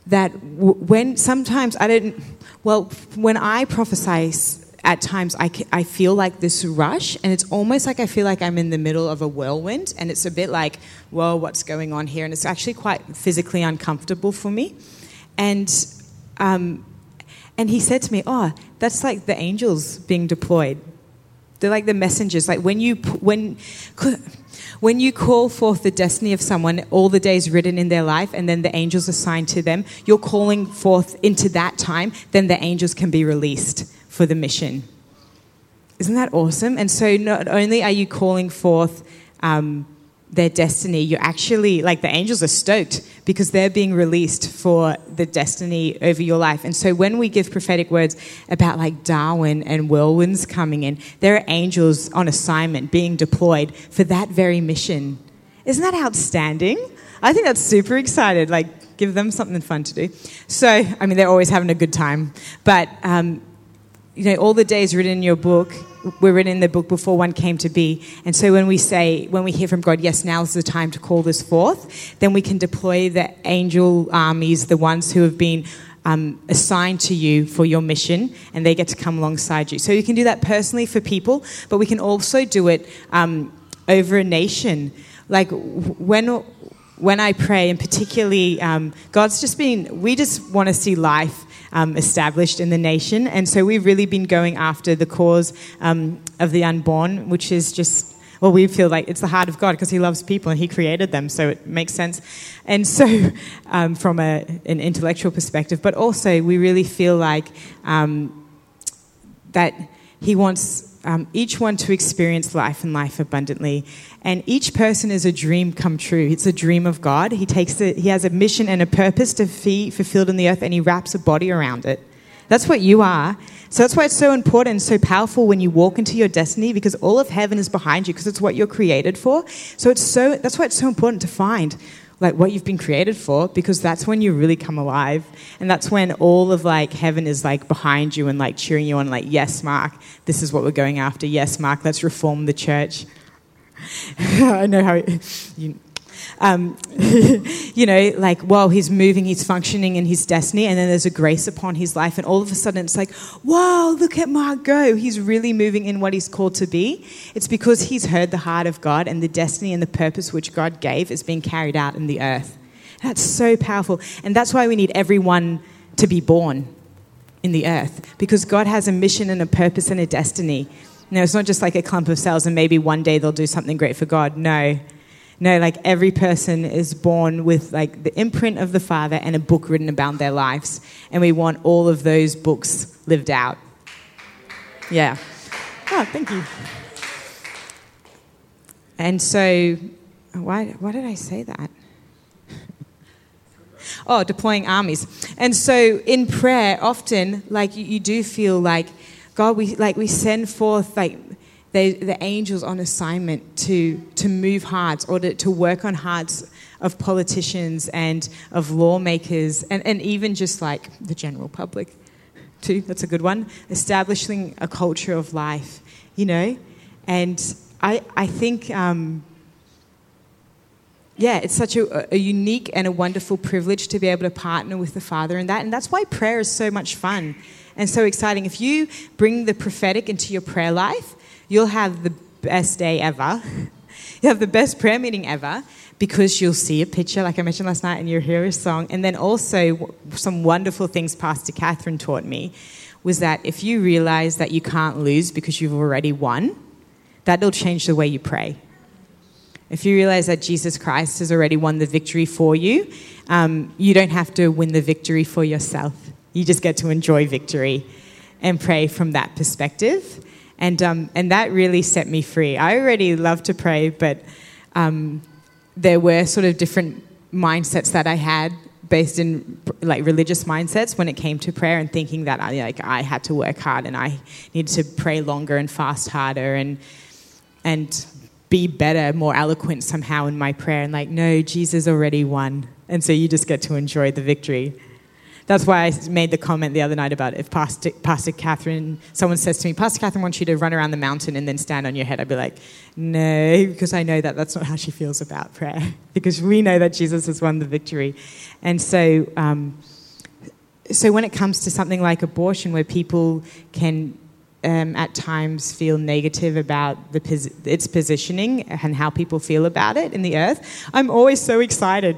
that w- when sometimes I don't, well, when I prophesy, at times I, I feel like this rush, and it's almost like I feel like I'm in the middle of a whirlwind, and it's a bit like, whoa, what's going on here? And it's actually quite physically uncomfortable for me. And um, and he said to me, "Oh, that's like the angels being deployed. They're like the messengers. Like when you when when you call forth the destiny of someone, all the days written in their life, and then the angels assigned to them, you're calling forth into that time. Then the angels can be released for the mission. Isn't that awesome? And so, not only are you calling forth." Um, their destiny, you're actually like the angels are stoked because they're being released for the destiny over your life. And so when we give prophetic words about like Darwin and whirlwinds coming in, there are angels on assignment being deployed for that very mission. Isn't that outstanding? I think that's super excited. Like, give them something fun to do. So, I mean, they're always having a good time. But, um, you know, all the days written in your book were written in the book before one came to be. And so when we say, when we hear from God, yes, now is the time to call this forth, then we can deploy the angel armies, the ones who have been um, assigned to you for your mission, and they get to come alongside you. So you can do that personally for people, but we can also do it um, over a nation. Like when when I pray, and particularly, um, God's just been, we just want to see life um, established in the nation. And so we've really been going after the cause um, of the unborn, which is just well, we feel like it's the heart of God because He loves people and He created them, so it makes sense. And so, um, from a, an intellectual perspective, but also we really feel like um, that He wants um, each one to experience life and life abundantly. And each person is a dream come true. It's a dream of God. He takes it, he has a mission and a purpose to be fulfilled in the earth, and he wraps a body around it. That's what you are. So that's why it's so important and so powerful when you walk into your destiny because all of heaven is behind you because it's what you're created for. So it's so that's why it's so important to find like what you've been created for because that's when you really come alive. And that's when all of like heaven is like behind you and like cheering you on like yes mark this is what we're going after. Yes mark let's reform the church. I know how you, um, you know, like while he's moving, he's functioning in his destiny, and then there's a grace upon his life, and all of a sudden it's like, wow, look at Mark go. He's really moving in what he's called to be. It's because he's heard the heart of God, and the destiny and the purpose which God gave is being carried out in the earth. That's so powerful. And that's why we need everyone to be born in the earth, because God has a mission and a purpose and a destiny. No, it's not just like a clump of cells and maybe one day they'll do something great for God. No, no, like every person is born with like the imprint of the Father and a book written about their lives. And we want all of those books lived out. Yeah. Oh, thank you. And so, why, why did I say that? oh, deploying armies. And so in prayer, often, like you, you do feel like, God, we, like we send forth like they, the angels on assignment to, to move hearts or to, to work on hearts of politicians and of lawmakers and, and even just like the general public too that's a good one establishing a culture of life you know and i, I think um, yeah, it's such a, a, unique and a wonderful privilege to be able to partner with the Father in that. And that's why prayer is so much fun and so exciting. If you bring the prophetic into your prayer life, you'll have the best day ever. you have the best prayer meeting ever because you'll see a picture, like I mentioned last night, and you'll hear a song. And then also, some wonderful things Pastor Catherine taught me was that if you realize that you can't lose because you've already won, that'll change the way you pray. If you realize that Jesus Christ has already won the victory for you, um, you don't have to win the victory for yourself. You just get to enjoy victory and pray from that perspective. And, um, and that really set me free. I already love to pray, but um, there were sort of different mindsets that I had based in like religious mindsets when it came to prayer and thinking that I, like I had to work hard and I needed to pray longer and fast harder and and be better, more eloquent somehow in my prayer and like no, Jesus already won. And so you just get to enjoy the victory. That's why I made the comment the other night about if Pastor, Pastor Catherine, someone says to me, Pastor Catherine wants you to run around the mountain and then stand on your head, I'd be like, no, because I know that that's not how she feels about prayer, because we know that Jesus has won the victory. And so, um, so when it comes to something like abortion, where people can um, at times feel negative about the, its positioning and how people feel about it in the earth, I'm always so excited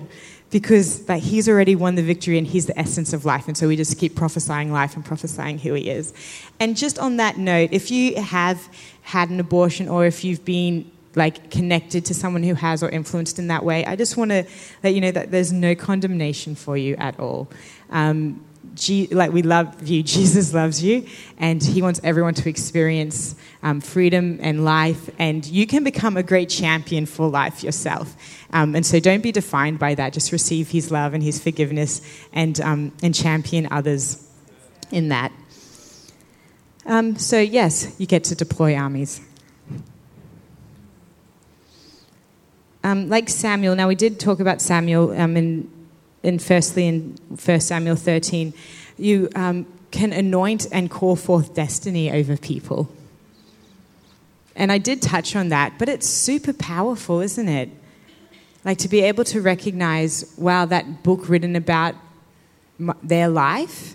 because like he's already won the victory and he's the essence of life. And so we just keep prophesying life and prophesying who he is. And just on that note if you have had an abortion or if you've been like connected to someone who has or influenced in that way i just want to let you know that there's no condemnation for you at all. Um, G- like we love you, Jesus loves you, and He wants everyone to experience um, freedom and life. And you can become a great champion for life yourself. Um, and so don't be defined by that. Just receive His love and His forgiveness, and um, and champion others in that. Um, so yes, you get to deploy armies. Um, like Samuel. Now we did talk about Samuel um, in firstly in 1 Samuel 13, you um, can anoint and call forth destiny over people. And I did touch on that, but it's super powerful, isn't it? Like to be able to recognize, wow, that book written about their life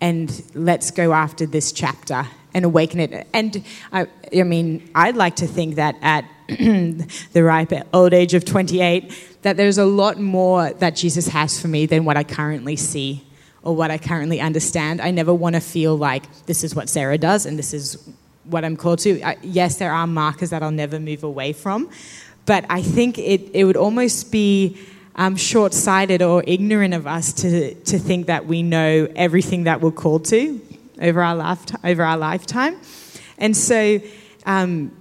and let's go after this chapter and awaken it. And I, I mean, I'd like to think that at the ripe old age of 28, that there's a lot more that Jesus has for me than what I currently see or what I currently understand. I never want to feel like this is what Sarah does and this is what I'm called to. I, yes, there are markers that I'll never move away from, but I think it, it would almost be um, short sighted or ignorant of us to, to think that we know everything that we're called to over our, life, over our lifetime. And so, um,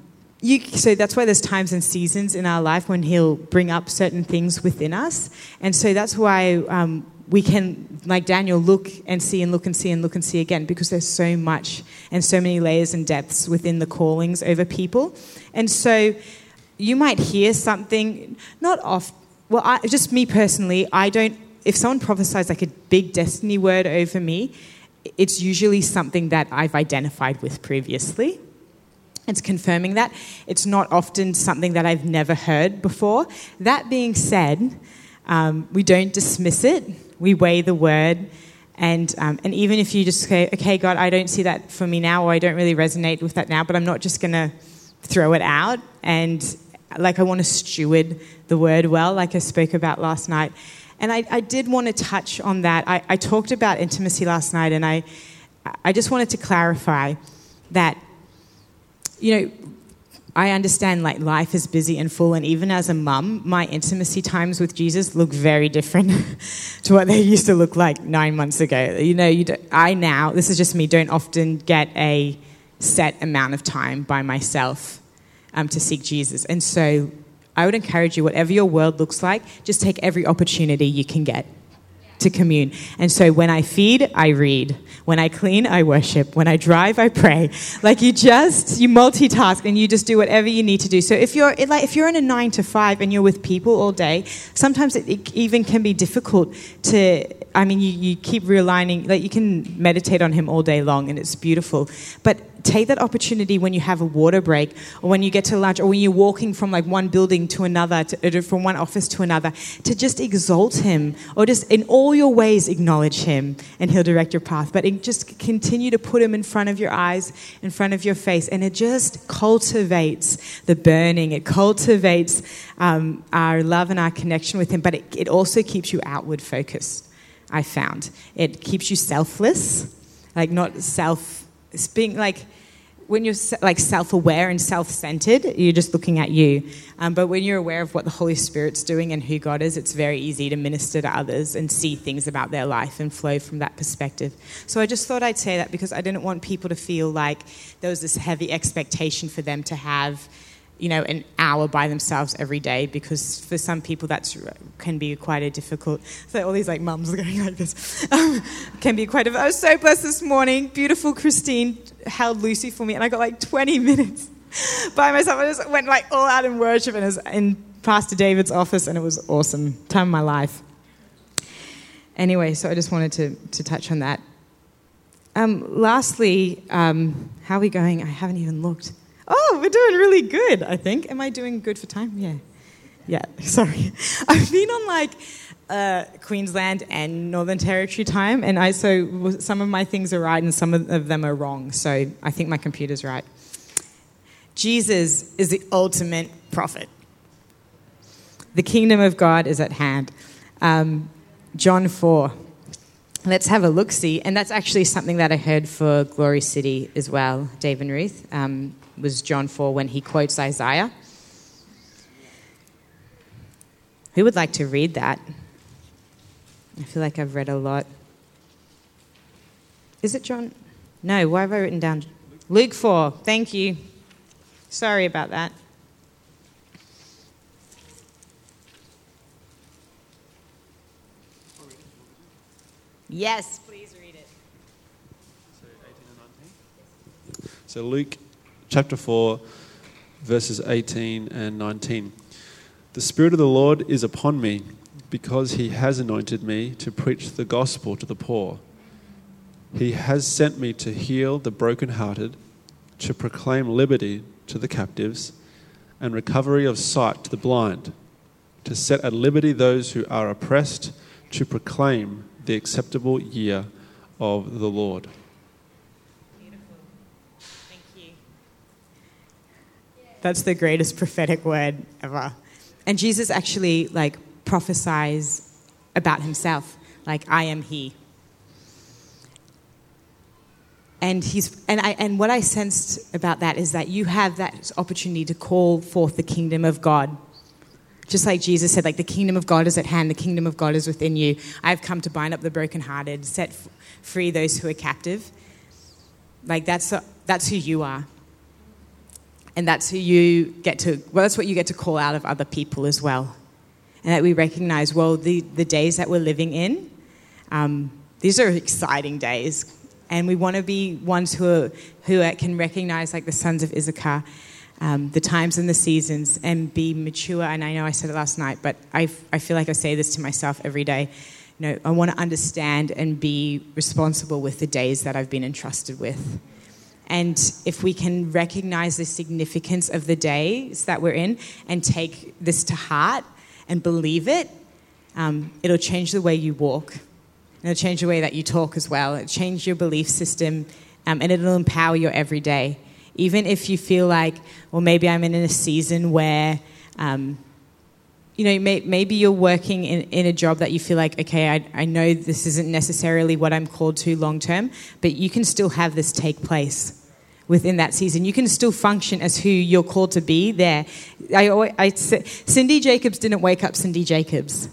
you, so that's why there's times and seasons in our life when He'll bring up certain things within us. And so that's why um, we can, like Daniel, look and see and look and see and look and see again because there's so much and so many layers and depths within the callings over people. And so you might hear something, not off, well, I, just me personally, I don't, if someone prophesies like a big destiny word over me, it's usually something that I've identified with previously. It's confirming that. It's not often something that I've never heard before. That being said, um, we don't dismiss it, we weigh the word. And, um, and even if you just say, okay, God, I don't see that for me now, or I don't really resonate with that now, but I'm not just going to throw it out. And like, I want to steward the word well, like I spoke about last night. And I, I did want to touch on that. I, I talked about intimacy last night, and I, I just wanted to clarify that, you know, I understand like life is busy and full, and even as a mum, my intimacy times with Jesus look very different to what they used to look like nine months ago. You know, you I now, this is just me, don't often get a set amount of time by myself um, to seek Jesus. And so I would encourage you, whatever your world looks like, just take every opportunity you can get to commune. And so when I feed, I read. When I clean, I worship. When I drive, I pray. Like you just you multitask and you just do whatever you need to do. So if you're like if you're in a nine to five and you're with people all day, sometimes it, it even can be difficult to. I mean, you, you keep realigning. Like you can meditate on him all day long, and it's beautiful. But take that opportunity when you have a water break or when you get to lunch or when you're walking from like one building to another to, uh, from one office to another to just exalt him or just in all your ways acknowledge him and he'll direct your path. But just continue to put him in front of your eyes in front of your face and it just cultivates the burning. It cultivates um, our love and our connection with him but it, it also keeps you outward focused i found. It keeps you selfless like not self it's being like when you're like self-aware and self-centered you're just looking at you. Um, but when you're aware of what the holy spirit's doing and who god is it's very easy to minister to others and see things about their life and flow from that perspective. So i just thought i'd say that because i didn't want people to feel like there was this heavy expectation for them to have you know, an hour by themselves every day because for some people that can be quite a difficult. So all these like mums are going like this can be quite. A, I was so blessed this morning. Beautiful Christine held Lucy for me, and I got like 20 minutes by myself. I just went like all out in worship and was in Pastor David's office, and it was awesome time of my life. Anyway, so I just wanted to to touch on that. Um, lastly, um, how are we going? I haven't even looked. Oh, we're doing really good, I think. Am I doing good for time? Yeah. Yeah, sorry. I've been on like uh, Queensland and Northern Territory time, and I so some of my things are right and some of them are wrong. So I think my computer's right. Jesus is the ultimate prophet. The kingdom of God is at hand. Um, John 4. Let's have a look see. And that's actually something that I heard for Glory City as well, Dave and Ruth. Um, was John 4 when he quotes Isaiah. Who would like to read that? I feel like I've read a lot. Is it John? No, why have I written down? Luke 4. Thank you. Sorry about that. Yes, please read it. So 18 and 19? So Luke chapter 4, verses 18 and 19. The Spirit of the Lord is upon me because he has anointed me to preach the gospel to the poor. He has sent me to heal the brokenhearted, to proclaim liberty to the captives, and recovery of sight to the blind, to set at liberty those who are oppressed, to proclaim the acceptable year of the Lord. Beautiful. Thank you. That's the greatest prophetic word ever. And Jesus actually like prophesies about himself, like I am he. And he's and I and what I sensed about that is that you have that opportunity to call forth the kingdom of God. Just like Jesus said, like the kingdom of God is at hand, the kingdom of God is within you. I've come to bind up the brokenhearted, set free those who are captive. Like that's that's who you are. And that's who you get to well, that's what you get to call out of other people as well. And that we recognize, well, the, the days that we're living in, um, these are exciting days and we want to be ones who are, who are, can recognize, like the sons of Issachar, um, the times and the seasons, and be mature. And I know I said it last night, but I, I feel like I say this to myself every day. You know, I want to understand and be responsible with the days that I've been entrusted with. And if we can recognize the significance of the days that we're in and take this to heart and believe it, um, it'll change the way you walk it'll change the way that you talk as well. It'll change your belief system um, and it'll empower your everyday. Even if you feel like, well, maybe I'm in a season where, um, you know, may, maybe you're working in, in a job that you feel like, okay, I, I know this isn't necessarily what I'm called to long term, but you can still have this take place within that season. You can still function as who you're called to be there. I, I, Cindy Jacobs didn't wake up Cindy Jacobs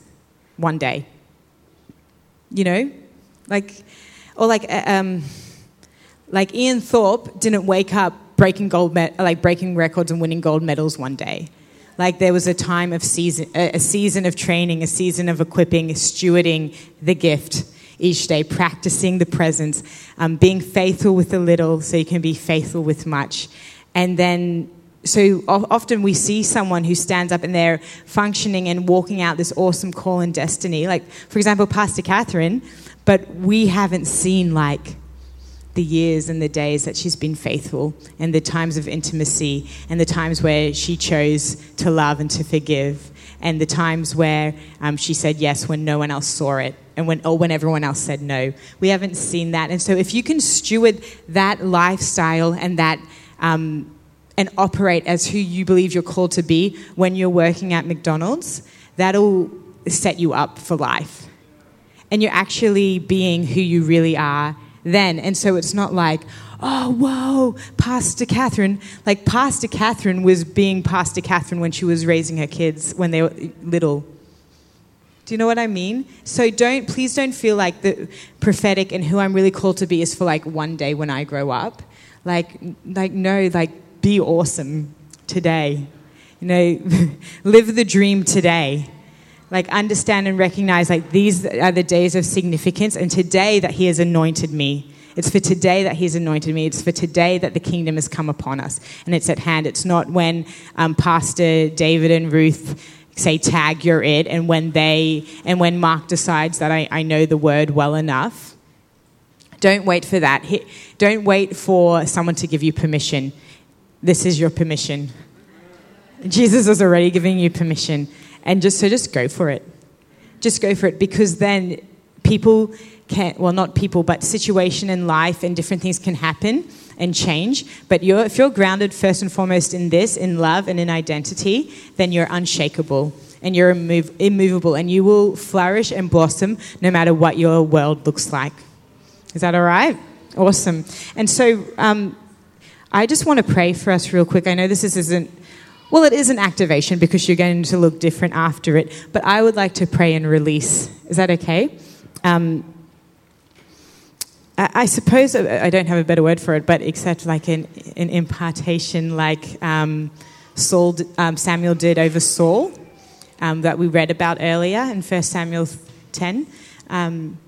one day you know, like, or like, uh, um, like Ian Thorpe didn't wake up breaking gold, me- like breaking records and winning gold medals one day. Like there was a time of season, a season of training, a season of equipping, stewarding the gift each day, practicing the presence, um, being faithful with a little so you can be faithful with much. And then so often we see someone who stands up and they're functioning and walking out this awesome call and destiny. Like, for example, Pastor Catherine, but we haven't seen like the years and the days that she's been faithful and the times of intimacy and the times where she chose to love and to forgive and the times where um, she said yes when no one else saw it and when or when everyone else said no. We haven't seen that, and so if you can steward that lifestyle and that. Um, and operate as who you believe you're called to be when you're working at McDonald's, that'll set you up for life. And you're actually being who you really are then. And so it's not like, oh, whoa, Pastor Catherine. Like, Pastor Catherine was being Pastor Catherine when she was raising her kids when they were little. Do you know what I mean? So don't, please don't feel like the prophetic and who I'm really called to be is for like one day when I grow up. Like, like no, like be awesome today. You know, live the dream today. Like, understand and recognize, like, these are the days of significance, and today that He has anointed me. It's for today that He's anointed me. It's for today that the kingdom has come upon us, and it's at hand. It's not when um, Pastor David and Ruth say, tag, you're it, and when they, and when Mark decides that I, I know the word well enough. Don't wait for that. Don't wait for someone to give you permission. This is your permission. Jesus is already giving you permission. And just so just go for it. Just go for it because then people can well not people but situation in life and different things can happen and change but you're, if you're grounded first and foremost in this in love and in identity then you're unshakable and you're immov- immovable and you will flourish and blossom no matter what your world looks like is that all right awesome and so um, I just want to pray for us real quick. I know this isn't, well, it is an activation because you're going to look different after it, but I would like to pray and release. Is that okay? Um, I, I suppose I don't have a better word for it, but except like an, an impartation, like um, Saul, um, Samuel did over Saul, um, that we read about earlier in 1 Samuel 10. Um,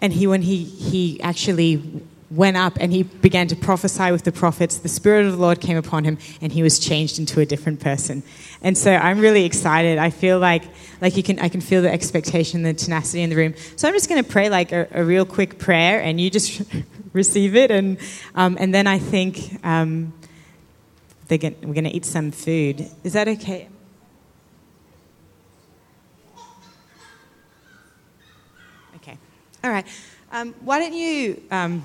and he, when he, he actually went up and he began to prophesy with the prophets. The Spirit of the Lord came upon him and he was changed into a different person. And so I'm really excited. I feel like, like you can, I can feel the expectation, the tenacity in the room. So I'm just going to pray like a, a, real quick prayer and you just receive it. And, um, and then I think um, gonna, we're going to eat some food. Is that okay? Okay. All right. Um, why don't you um,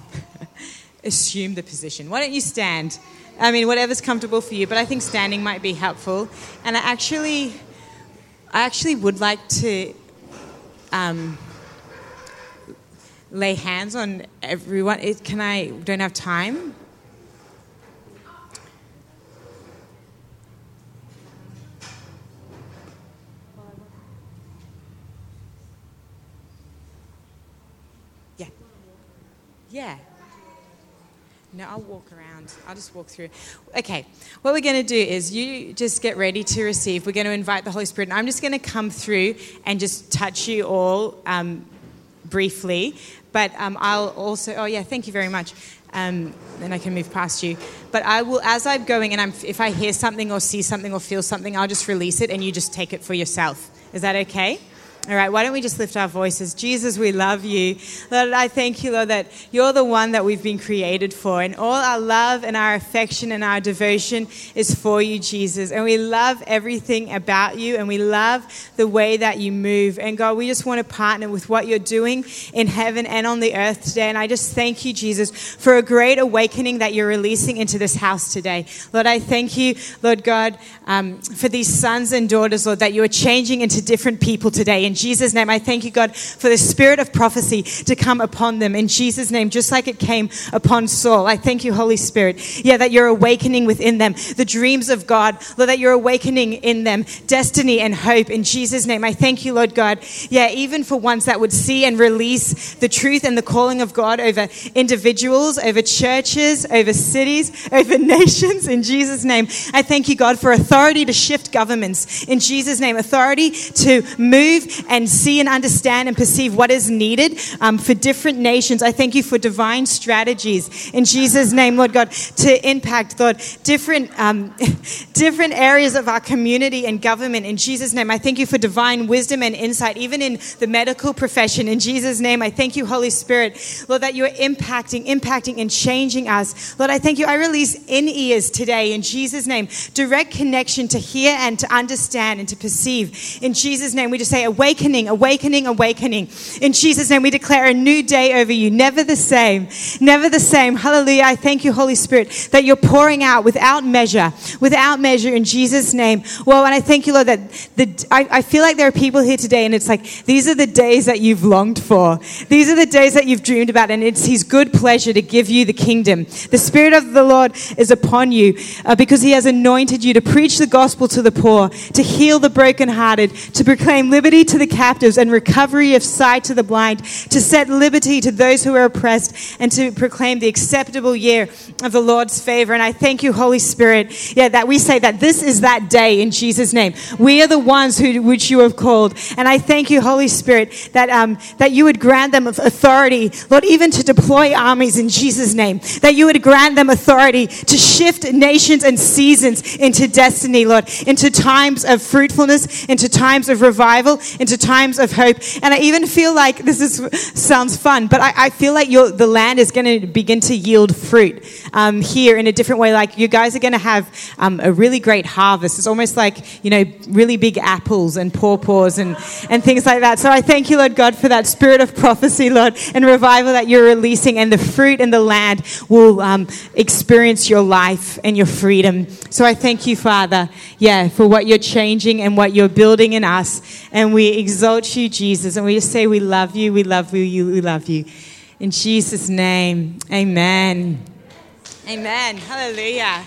assume the position? Why don't you stand? I mean, whatever's comfortable for you, but I think standing might be helpful. And I actually, I actually would like to um, lay hands on everyone. It, can I? Don't have time. Yeah. No, I'll walk around. I'll just walk through. Okay, what we're going to do is you just get ready to receive. We're going to invite the Holy Spirit, and I'm just going to come through and just touch you all um, briefly. But um, I'll also, oh yeah, thank you very much. Um, then I can move past you. But I will, as I'm going, and I'm, if I hear something or see something or feel something, I'll just release it, and you just take it for yourself. Is that okay? All right, why don't we just lift our voices? Jesus, we love you. Lord, I thank you, Lord, that you're the one that we've been created for. And all our love and our affection and our devotion is for you, Jesus. And we love everything about you and we love the way that you move. And God, we just want to partner with what you're doing in heaven and on the earth today. And I just thank you, Jesus, for a great awakening that you're releasing into this house today. Lord, I thank you, Lord God, um, for these sons and daughters, Lord, that you are changing into different people today. In Jesus' name, I thank you, God, for the spirit of prophecy to come upon them. In Jesus' name, just like it came upon Saul. I thank you, Holy Spirit. Yeah, that you're awakening within them the dreams of God. Lord, that you're awakening in them destiny and hope. In Jesus' name, I thank you, Lord God. Yeah, even for ones that would see and release the truth and the calling of God over individuals, over churches, over cities, over nations. In Jesus' name, I thank you, God, for authority to shift governments. In Jesus' name, authority to move and see and understand and perceive what is needed um, for different nations. I thank you for divine strategies in Jesus' name, Lord God, to impact, Lord, different, um, different areas of our community and government. In Jesus' name, I thank you for divine wisdom and insight, even in the medical profession. In Jesus' name, I thank you, Holy Spirit, Lord, that you are impacting, impacting, and changing us. Lord, I thank you. I release in ears today in Jesus' name, direct connection to hear and to understand and to perceive. In Jesus' name, we just say, awakening, awakening, awakening. In Jesus' name, we declare a new day over you, never the same, never the same. Hallelujah. I thank you, Holy Spirit, that you're pouring out without measure, without measure in Jesus' name. Well, and I thank you, Lord, that the, I, I feel like there are people here today, and it's like these are the days that you've longed for. These are the days that you've dreamed about, and it's His good pleasure to give you the kingdom. The Spirit of the Lord is upon you uh, because He has anointed you to preach the gospel to the poor, to heal the brokenhearted, to proclaim liberty to the captives and recovery of sight to the blind, to set liberty to those who are oppressed, and to proclaim the acceptable year of the Lord's favor. And I thank you, Holy Spirit, yeah, that we say that this is that day in Jesus' name. We are the ones who which you have called, and I thank you, Holy Spirit, that um, that you would grant them authority, Lord, even to deploy armies in Jesus' name. That you would grant them authority to shift nations and seasons into destiny, Lord, into times of fruitfulness, into times of revival, into times of hope. And I even feel like this is sounds fun, but I, I feel like the land is going to begin to yield fruit um, here in a different way. Like you guys are going to have um, a really great harvest. It's almost like you know really big apples and pawpaws and and things like that. So I thank you, Lord God, for that spirit of prophecy, Lord, and revival that you're releasing, and the fruit in the land will um, experience your life and your freedom. So I thank you, Father, yeah, for what you're changing and what you're building in us, and exalt you, Jesus, and we just say we love you, we love you, we love you. In Jesus' name, amen. Amen. Hallelujah.